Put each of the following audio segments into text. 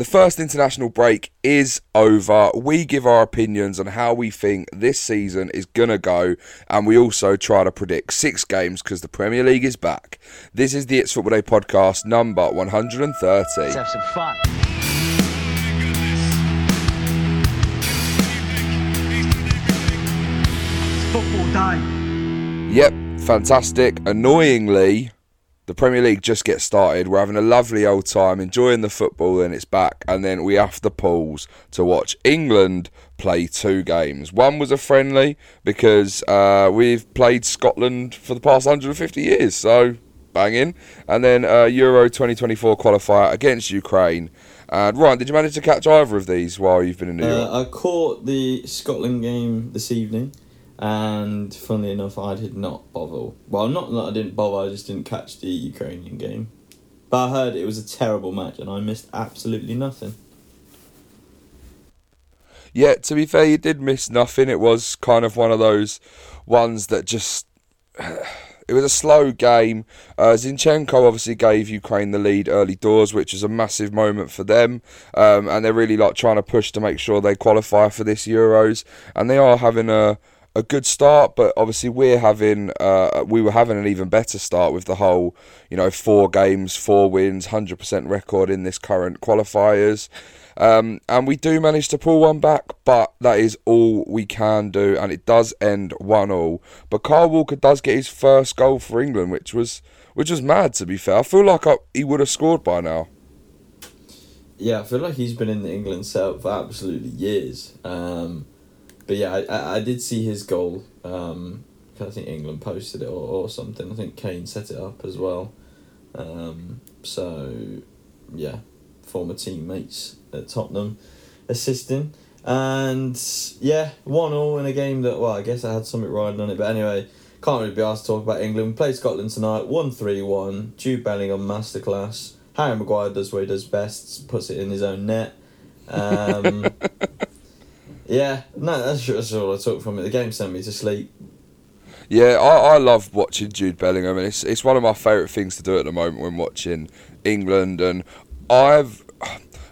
the first international break is over. We give our opinions on how we think this season is going to go, and we also try to predict six games because the Premier League is back. This is the It's Football Day podcast number 130. Let's have some fun. It's football day. Yep, fantastic. Annoyingly, the Premier League just gets started. We're having a lovely old time, enjoying the football, and it's back. And then we have to pause to watch England play two games. One was a friendly because uh, we've played Scotland for the past 150 years, so banging. And then uh, Euro 2024 qualifier against Ukraine. And Ryan, did you manage to catch either of these while you've been in New York? Uh, I caught the Scotland game this evening, and funnily enough, I did not bother. Well, not that I didn't bother, I just didn't catch the Ukrainian game. But I heard it was a terrible match, and I missed absolutely nothing. Yeah, to be fair, you did miss nothing. It was kind of one of those ones that just. It was a slow game. Uh, Zinchenko obviously gave Ukraine the lead early doors, which is a massive moment for them. Um, and they're really like trying to push to make sure they qualify for this Euros. And they are having a a good start, but obviously we're having uh, we were having an even better start with the whole you know four games, four wins, hundred percent record in this current qualifiers. Um, and we do manage to pull one back, but that is all we can do, and it does end one all. But Kyle Walker does get his first goal for England, which was which was mad to be fair. I feel like I, he would have scored by now. Yeah, I feel like he's been in the England setup for absolutely years. Um, but yeah, I, I, did see his goal. Um, I think England posted it or, or something. I think Kane set it up as well. Um, so yeah, former teammates at Tottenham assisting. And yeah, one all in a game that well, I guess I had something riding on it. But anyway, can't really be asked to talk about England. We played Scotland tonight, one three one. Jude Bellingham masterclass. Harry Maguire does what he does best, puts it in his own net. Um, yeah, no, that's, that's all I took from it. The game sent me to sleep. Yeah, I, I love watching Jude Bellingham, and it's it's one of my favourite things to do at the moment when watching England. And I've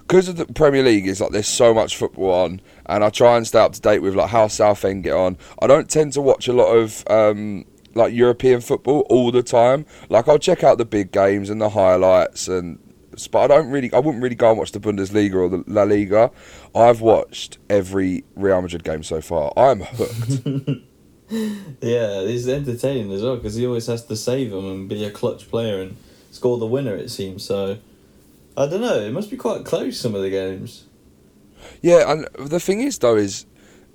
because of the Premier League is like there's so much football on, and I try and stay up to date with like how Southend get on. I don't tend to watch a lot of um, like European football all the time. Like I'll check out the big games and the highlights and. But I don't really, I wouldn't really go and watch the Bundesliga or the La Liga. I've watched every Real Madrid game so far. I'm hooked. Yeah, he's entertaining as well because he always has to save them and be a clutch player and score the winner. It seems so. I don't know. It must be quite close some of the games. Yeah, and the thing is though is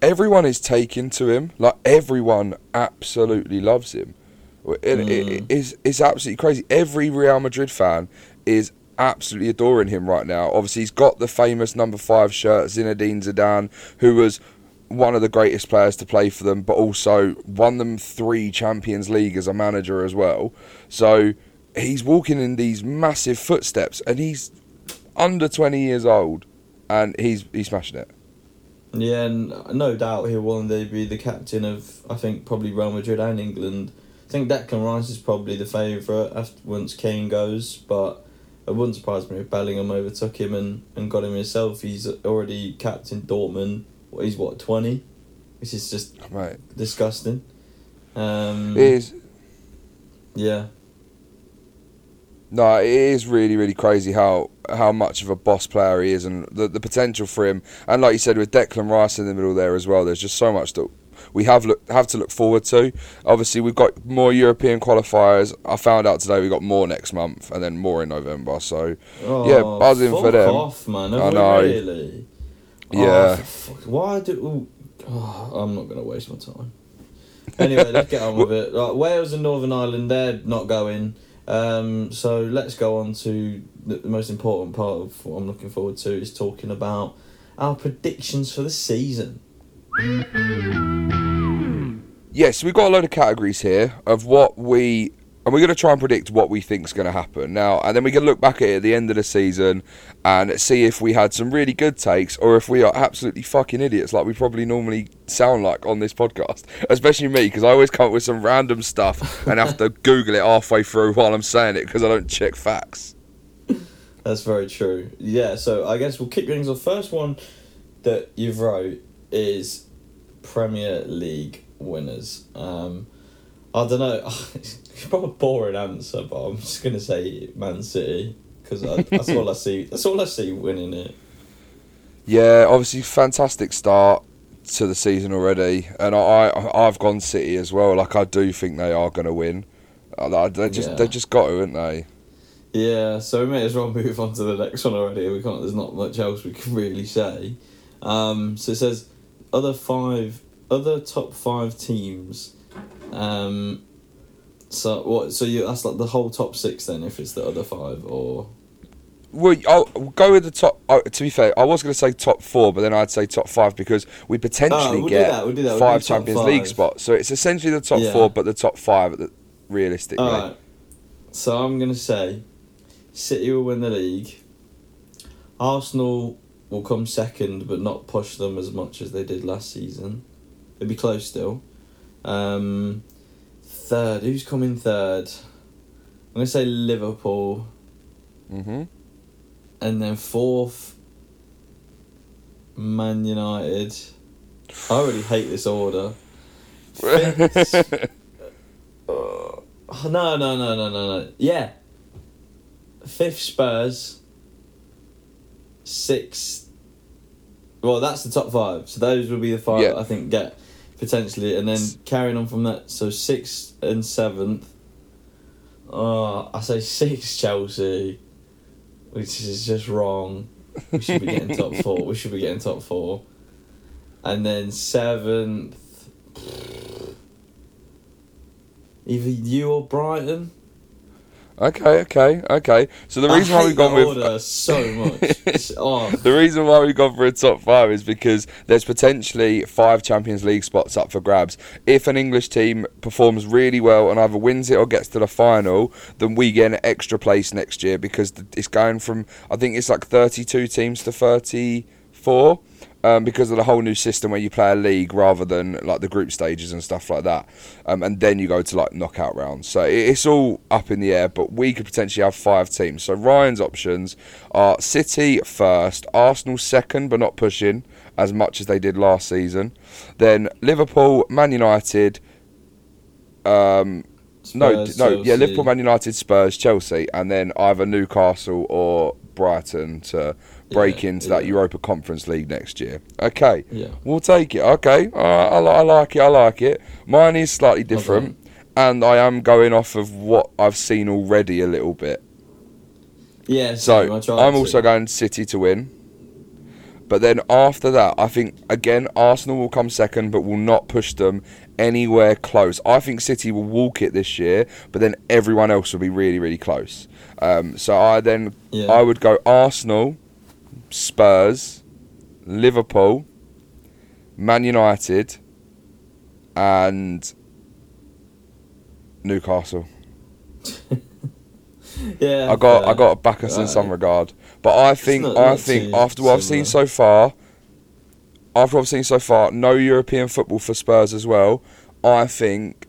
everyone is taken to him. Like everyone absolutely loves him. It, it, hmm. it, it's, it's absolutely crazy. Every Real Madrid fan is absolutely adoring him right now. Obviously, he's got the famous number five shirt, Zinedine Zidane, who was one of the greatest players to play for them, but also won them three Champions League as a manager as well. So he's walking in these massive footsteps, and he's under twenty years old, and he's he's smashing it. Yeah, and no doubt he'll one day be the captain of I think probably Real Madrid and England. I think Declan Rice is probably the favourite once Kane goes, but it wouldn't surprise me if Bellingham overtook him and, and got him himself. He's already captain Dortmund. He's what twenty, which is just Right. disgusting. Um, It is yeah, No, it is really, really crazy how how much of a boss player he is, and the the potential for him. And like you said, with Declan Rice in the middle there as well, there's just so much that we have look have to look forward to. Obviously, we've got more European qualifiers. I found out today we got more next month, and then more in November. So yeah, Oh, buzzing for them. Off, man. I know. Really? Yeah. Oh, fuck- why do? oh, I'm not gonna waste my time. Anyway, let's get on with it. Right, Wales and Northern Ireland, they're not going. Um, so let's go on to the, the most important part of what I'm looking forward to is talking about our predictions for the season. Yes, we've got a load of categories here of what we and we're going to try and predict what we think is going to happen now, and then we can look back at it at the end of the season and see if we had some really good takes or if we are absolutely fucking idiots, like we probably normally sound like on this podcast. Especially me, because I always come up with some random stuff and have to Google it halfway through while I'm saying it because I don't check facts. That's very true. Yeah, so I guess we'll kick things off. First one that you've wrote is Premier League winners. Um, I don't know. It's probably a boring answer, but I'm just gonna say Man City because that's all I see. That's all I see winning it. Yeah, obviously fantastic start to the season already, and I, I I've gone City as well. Like I do think they are going to win. Uh, They just Yeah. they just got to, haven't they? Yeah, so we may as well move on to the next one already. We can't. There's not much else we can really say. Um, so it says other five, other top five teams. Um, so what? So you that's like the whole top six then, if it's the other five, or Well, I'll go with the top. Oh, to be fair, I was going to say top four, but then I'd say top five because we potentially Oh, we'll get that, we'll we'll five Champions League spots. So it's essentially the top Yeah. four, but the top five, at the, realistically. So I'm gonna say City will win the league. Arsenal will come second but not push them as much as they did last season. It'll be close still. Um, third, who's coming third? I'm gonna say Liverpool hmm and then fourth Man United. I already hate this order. Fifth, Oh, no, no, no, no, no, no. Yeah. Fifth Spurs. Sixth. Well, that's the top five. So those will be the five Yeah. I think get potentially, and then carrying on from that. So sixth and seventh. Oh, I say six Chelsea, which is just wrong. We should be getting top four. We should be getting top four, and then seventh. Either you or Brighton. Okay, okay, okay. So the reason why we've gone with so much. Oh, The reason why we've gone for a top five is because there's potentially five Champions League spots up for grabs. If an English team performs really well and either wins it or gets to the final, then we get an extra place next year because it's going from, I think it's like 32 teams to 34. Um, because of the whole new system where you play a league rather than like the group stages and stuff like that, um, and then you go to like knockout rounds. So it's all up in the air, but we could potentially have five teams. So Ryan's options are City first, Arsenal second, but not pushing as much as they did last season. Then Liverpool, Man United. Um, no, Spurs, no, yeah, Chelsea. Liverpool, Man United, Spurs, Chelsea, and then either Newcastle or Brighton to break Yeah, into that. Europa Conference League next year. Okay, Yeah. we'll take it. Okay, I, I like it. I like it. Mine is slightly different, and I am going off of what I've seen already a little bit. Yeah. So same, I tried I'm also going City to win. But then after that, I think again Arsenal will come second, but will not push them anywhere close. I think City will walk it this year, but then everyone else will be really, really close. Um, so I then Yeah. I would go Arsenal, Spurs, Liverpool, Man United, and Newcastle. Yeah. I got. I got to back us in some regard, but I think not- I not think after what I've seen so far, after what I've seen so far, no European football for Spurs as well. I think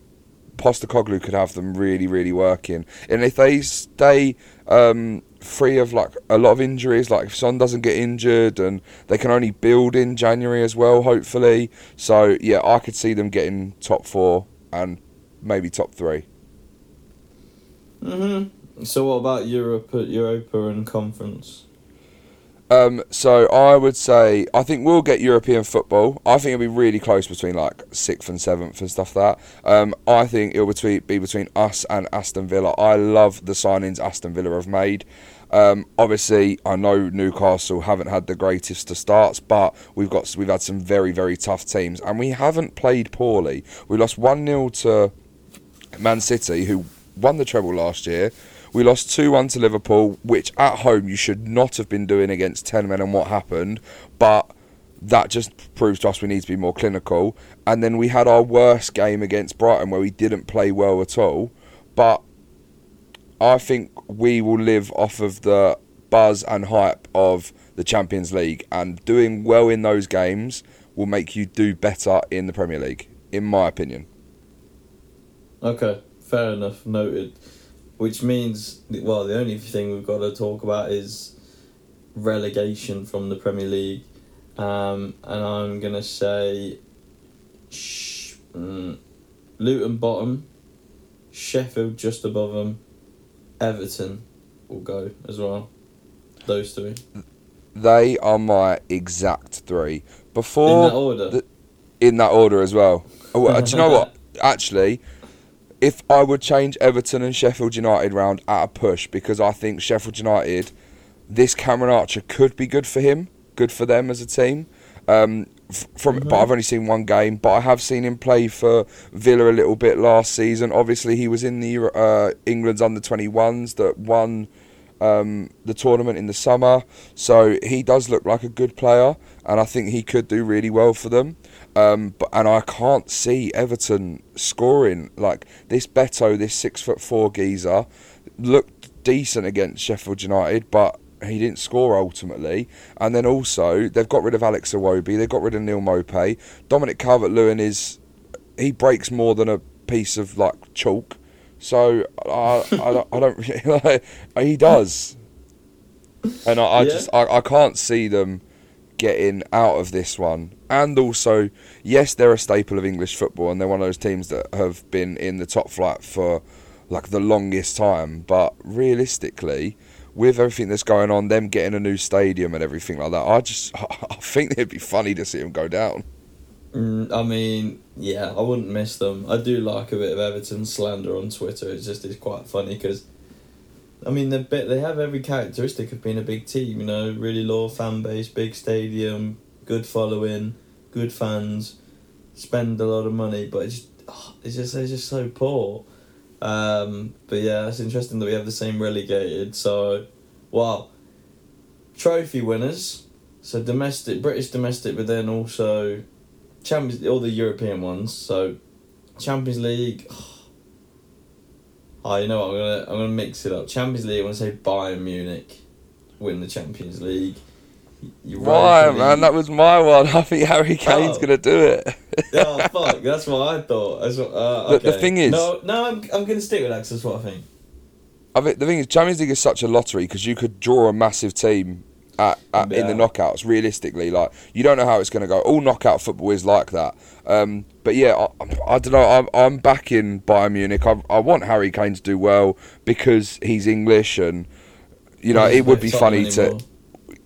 Postecoglou could have them really really working, and if they stay um, free of like a lot of injuries, like if Son doesn't get injured, and they can only build in January as well, hopefully. So yeah, I could see them getting top four and maybe top three. Mhm. So what about Europe, at Europa and conference? Um, so I would say I think we'll get European football. I think it'll be really close between like sixth and seventh and stuff like that. Um, I think it'll between, be between us and Aston Villa. I love the signings Aston Villa have made. Um, obviously, I know Newcastle haven't had the greatest of starts, but we've got we've had some very very tough teams, and we haven't played poorly. We lost one 0 to Man City, who won the treble last year. We lost 2 1 to Liverpool, which at home you should not have been doing against 10 men and what happened. But that just proves to us we need to be more clinical. And then we had our worst game against Brighton where we didn't play well at all. But I think we will live off of the buzz and hype of the Champions League. And doing well in those games will make you do better in the Premier League, in my opinion. Okay, fair enough. Noted. Which means well, the only thing we've got to talk about is relegation from the Premier League, um, and I'm gonna say, sh- mm, Luton bottom, Sheffield just above them, Everton will go as well. Those three They are my exact three. Before in that order. the- in that order as well. Oh, do you know what? Actually, if I would change Everton and Sheffield United round at a push, because I think Sheffield United, this Cameron Archer could be good for him, good for them as a team. Um, from but I've only seen one game, but I have seen him play for Villa a little bit last season. Obviously, he was in the uh, England's under twenty ones that won um, the tournament in the summer. So he does look like a good player, and I think he could do really well for them. Um, but and I can't see Everton scoring like this. Beto, this six foot four geezer, looked decent against Sheffield United, but he didn't score ultimately. And then also they've got rid of Alex Iwobi, they've got rid of Neal Maupay. Dominic Calvert Lewin is he breaks more than a piece of like chalk. So I, I, don't- I don't really like, he does, and I, I Yeah. just I, I can't see them getting out of this one. And also, yes, they're a staple of English football, and they're one of those teams that have been in the top flight for like the longest time. But realistically, with everything that's going on, them getting a new stadium and everything like that, I just I think it'd be funny to see them go down. Mm, I mean, yeah, I wouldn't miss them. I do like a bit of Everton slander on Twitter. It's just it's quite funny because, I mean, they they have every characteristic of being a big team. You know, really loyal fan base, big stadium, good following, good fans, spend a lot of money, but it's just, oh, it's just they're just so poor. Um, but yeah, it's interesting that we have the same relegated. So, wow, trophy winners. So domestic, British domestic, but then also Champions, all the European ones. So, Champions League. Oh, you know what? I'm gonna I'm gonna mix it up. Champions League. I want to say Bayern Munich win the Champions League. Europa Why, League- man? That was my one. I think Harry Kane's Oh. gonna do it. oh fuck! That's what I thought. That's what, uh, The- the thing is- no, no, I'm I'm gonna stick with that that's what I think. I think the thing is, Champions League is such a lottery because you could draw a massive team at, at in the knockouts. Realistically, like you don't know how it's going to go. All knockout football is like that. Um, but yeah, I, I don't know. I'm, I'm backing Bayern Munich. I, I want Harry Kane to do well because he's English, and you know it would be funny Tottenham to.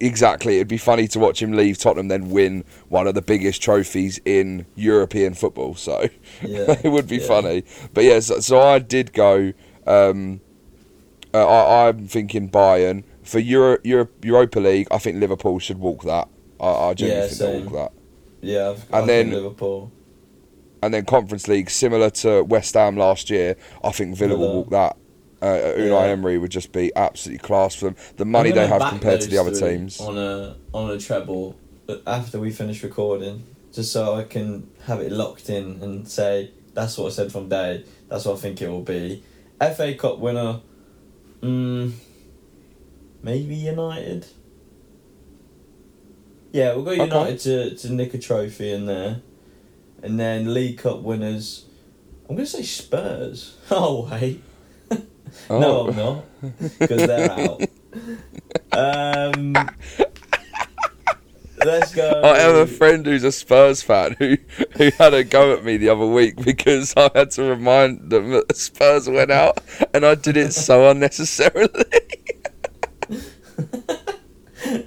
Exactly, it'd be funny to watch him leave Tottenham, then win one of the biggest trophies in European football. So Yeah, it would be yeah. funny. But yeah, so, so I did go. Um, uh, I, I'm thinking Bayern for Euro, Euro, Europa League. I think Liverpool should walk that. I, I genuinely Yeah, think they'll walk that. Yeah, I've, And I then- Liverpool. And then Conference League, similar to West Ham last year, I think Villa will walk that. Uh, Unai Yeah. Emery would just be absolutely class for them. The money they have compared to the other teams. on a on a treble after we finish recording, just so I can have it locked in and say that's what I said from day. That's what I think it will be. FA Cup winner, mm, maybe United. Yeah, we'll go Okay. United to, to nick a trophy in there, and then League Cup winners. I'm gonna say Spurs. Oh wait. No, Oh. I'm not, because they're out. Um, let's go. I have a friend who's a Spurs fan who, who had a go at me the other week because I had to remind them that the Spurs went out and I did it so unnecessarily.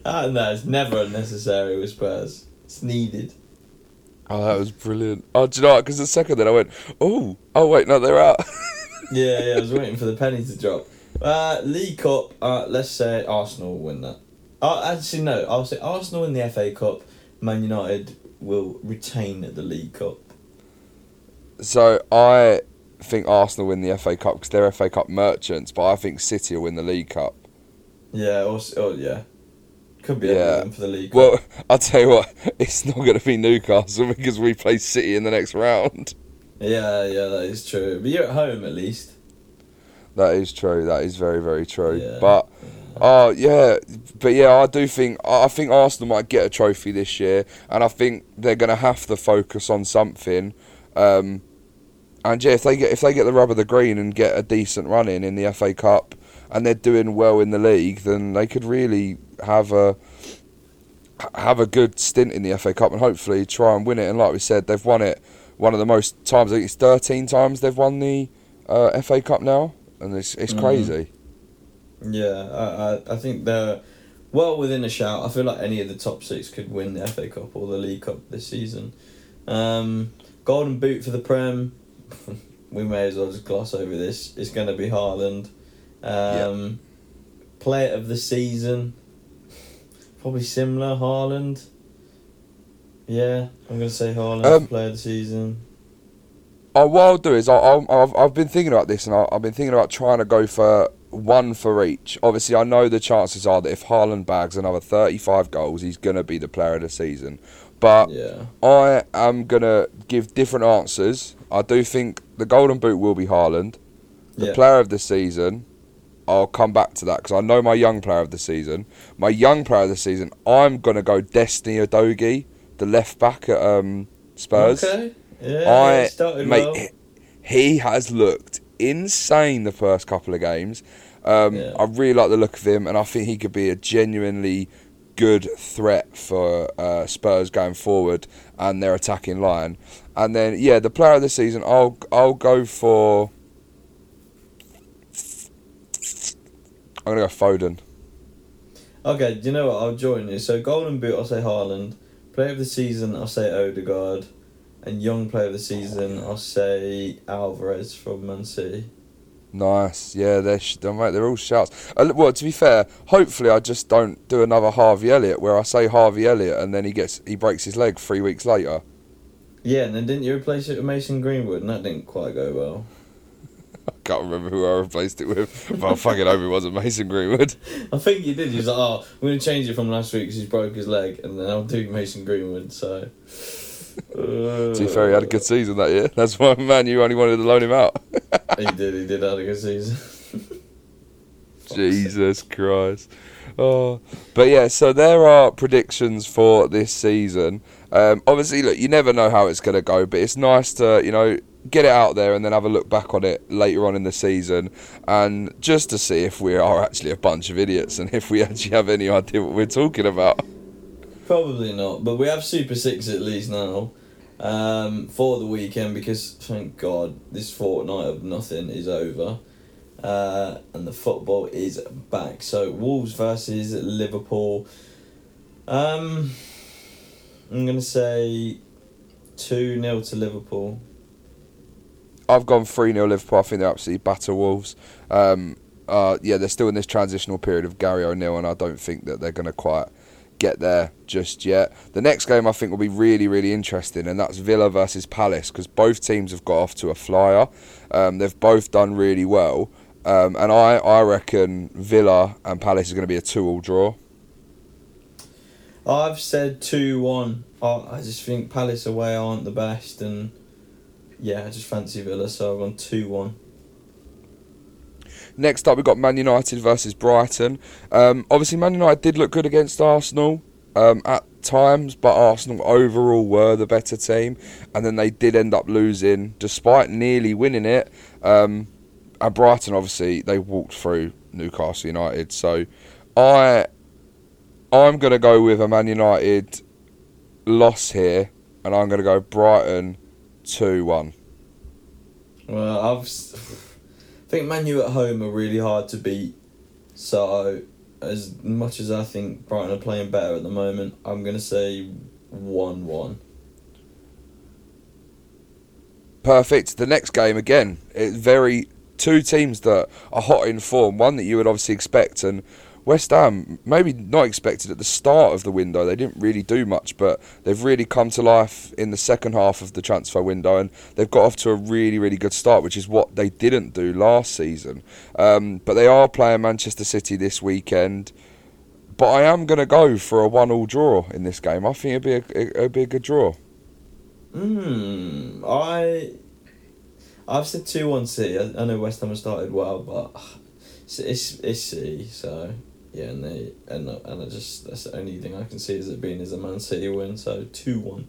Ah, no, it's never unnecessary with Spurs. It's needed. Oh, that was brilliant. Oh, do you know what? Because the second that I went, oh, oh wait, no, they're out. Yeah, yeah. I was waiting for the penny to drop. Uh, League Cup. Uh, let's say Arsenal will win that. Uh, actually, no. I'll say Arsenal win the FA Cup. Man United will retain the League Cup. so I think Arsenal win the FA Cup because they're FA Cup merchants, but I think City will win the League Cup. Yeah. Or, oh, yeah. Could be Yeah. for the League Well, I'll tell you what, it's not going to be Newcastle because we play City in the next round. Yeah, yeah, that is true. But you're at home at least. That is true. That is very, very true. Yeah. But oh yeah, but yeah, I do think I I think Arsenal might get a trophy this year, and I think they're going to have to focus on something. Um, And yeah, if they get if they get the rub of the green and get a decent run in in the FA Cup, and they're doing well in the league, then they could really have a have a good stint in the FA Cup and hopefully try and win it. And like we said, they've won it one of the most times. I think it's thirteen times they've won the uh, FA Cup now, and it's it's Mhm. crazy. Yeah, I, I, I think they're well within a shout. I feel like any of the top six could win the FA Cup or the League Cup this season. Um, golden boot for the Prem. we may as well just gloss over this. It's going to be Haaland. Um, Player of the season. Probably similar, Haaland. Yeah, I'm going to say Haaland Um, player of the season. Oh, what I'll do is I, I'll, I've I've been thinking about this and I, I've been thinking about trying to go for one for each. Obviously, I know the chances are that if Haaland bags another thirty-five goals, he's gonna be the player of the season. But Yeah. I am gonna give different answers. I do think the Golden Boot will be Haaland. The Yeah. player of the season, I'll come back to that because I know my young player of the season. My young player of the season, I'm gonna go Destiny Udogie, the left back at um, Spurs. Okay. Yeah, I started mate, well. he- he has looked insane the first couple of games. Um, Yeah. I really like the look of him, and I think he could be a genuinely good threat for uh, Spurs going forward and their attacking line. And then, yeah, the player of the season, I'll I'll go for. I'm gonna go Foden. Okay, do you know what? I'll join you. So Golden Boot, I'll say Haaland. Player of the season, I'll say Odegaard. And young player of the season, I'll say Alvarez from Man City. Nice, yeah, they're sh- they're, mate, they're all shouts. Uh, well, to be fair, hopefully I just don't do another Harvey Elliott where I say Harvey Elliott and then he gets he breaks his leg three weeks later. Yeah, and then didn't you replace it with Mason Greenwood? And that didn't quite go well. I can't remember who I replaced it with, but I fucking hope it wasn't Mason Greenwood. I think you did. Was like, oh, I'm going to change it from last week because he's broke his leg. And then I'll do Mason Greenwood, so. to be fair, he had a good season that year. That's why, man, you only wanted to loan him out. He did, he did have a good season. Jesus Christ. Oh, but yeah. So there are predictions for this season. Um, obviously, look, you never know how it's going to go, but it's nice to you know get it out there and then have a look back on it later on in the season, and just to see if we are actually a bunch of idiots and if we actually have any idea what we're talking about. Probably not, but we have Super Six at least now um, for the weekend because thank God this fortnight of nothing is over uh, and the football is back. So Wolves versus Liverpool. Um, I'm gonna say two 0 to Liverpool. I've gone 3 0 Liverpool. I think they're absolutely batter Wolves. Um, uh, yeah, they're still in this transitional period of Gary O'Neil, and I don't think that they're going to quite get there just yet. The next game I think will be really, really interesting, and that's Villa versus Palace, because both teams have got off to a flyer. Um, they've both done really well. Um, and I, I reckon Villa and Palace is going to be a two-all draw. I've said two one. I I just think Palace away aren't the best, and yeah, I just fancy Villa, so I've gone two one. Next up, we've got Man United versus Brighton. Um, obviously, Man United did look good against Arsenal um, at times, but Arsenal overall were the better team, and then they did end up losing despite nearly winning it. Um, and Brighton, obviously, they walked through Newcastle United. So, I, I'm going to go with a Man United loss here, and I'm going to go Brighton two one. Well, I've. I think Man U at home are really hard to beat. So, as much as I think Brighton are playing better at the moment, I'm gonna say one one. perfect. The next game again, it's very two teams that are hot in form. One that you would obviously expect, and West Ham maybe not expected at the start of the window. They didn't really do much, but they've really come to life in the second half of the transfer window, and they've got off to a really really good start, which is what they didn't do last season. Um, but they are playing Manchester City this weekend. But I am going to go for a one-all draw in this game. I think it'd be a, it'd be a good draw. Hmm. I. I've said two one City. I, I know West Ham have started well, but it's it's, it's City. So yeah, and they and I- and I just that's the only thing I can see as it being is a Man City win. So two one.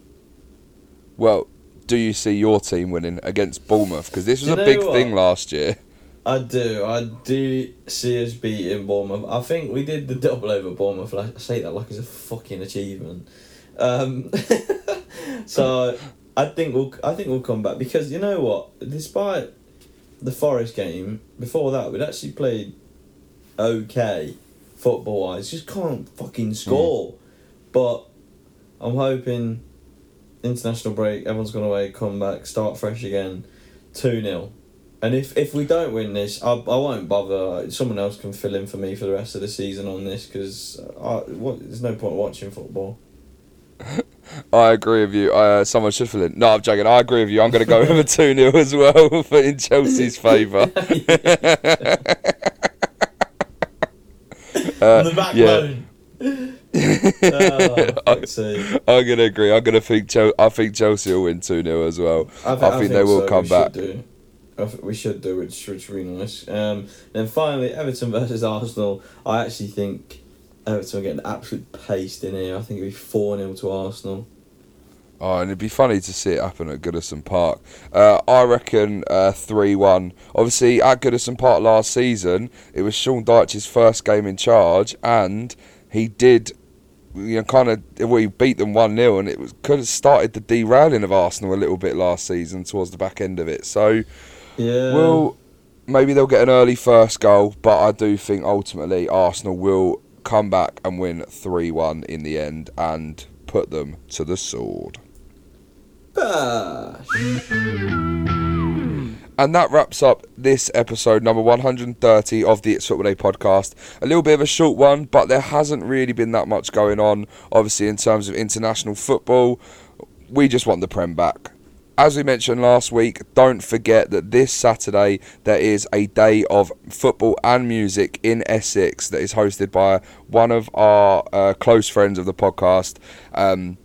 Well, do you see your team winning against Bournemouth? Because this was a big what? thing last year. I do. I do see us beating Bournemouth. I think we did the double over Bournemouth. Like, I say that like it's a fucking achievement. Um, so I think we'll. I think we'll come back because you know what? Despite the Forest game before that, we'd actually played okay football wise. Just can't fucking score. But I'm hoping international break. Everyone's gone away. Come back. Start fresh again. Two 0 and if, if we don't win this, I, I won't bother. Someone else can fill in for me for the rest of the season on this because there's no point watching football. I agree with you. Uh, someone should fill in. No, I'm joking. I agree with you. I'm going to go with a 2 0 as well for in Chelsea's favour. The backbone. oh, I- fuck's sake. I'm going to agree. I'm to think. Chel- I think Chelsea will win 2 0 as well. I, thi- I think they will so. come we back. Should do. I th- we should do, which which is really nice. Um, then finally, Everton versus Arsenal. I actually think Everton will get an absolute paced in here. I think it'll be four 0 to Arsenal. Oh, and it'd be funny to see it happen at Goodison Park. Uh, I reckon three one. Obviously, at Goodison Park last season, it was Sean Dyche's first game in charge, and he did, you know, kind of well, beat them one 0 and it was could have started the derailing of Arsenal a little bit last season towards the back end of it. So, Yeah. well, maybe they'll get an early first goal, but I do think ultimately Arsenal will come back and win three one in the end and put them to the sword. Bash. And that wraps up this episode, number 130 of the It's Football Day podcast. A little bit of a short one, but there hasn't really been that much going on, obviously, in terms of international football. We just want the Prem back. As we mentioned last week, don't forget that this Saturday there is a day of football and music in Essex that is hosted by one of our uh, close friends of the podcast. Um,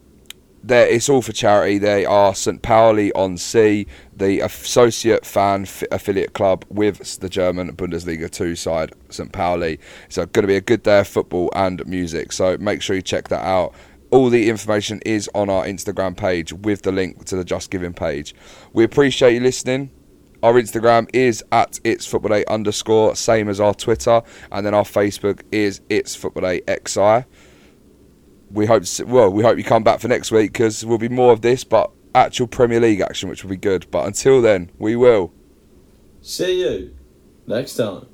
it's all for charity. They are St Pauli on Sea, the associate fan f- affiliate club with the German Bundesliga 2 side, St Pauli. So going to be a good day of football and music. So make sure you check that out. All the information is on our Instagram page with the link to the Just Giving page. We appreciate you listening. Our Instagram is at it's football day underscore, same as our Twitter, and then our Facebook is it's football day xi we hope well we hope you come back for next week because we'll be more of this, but actual Premier League action, which will be good. But until then, we will see you next time.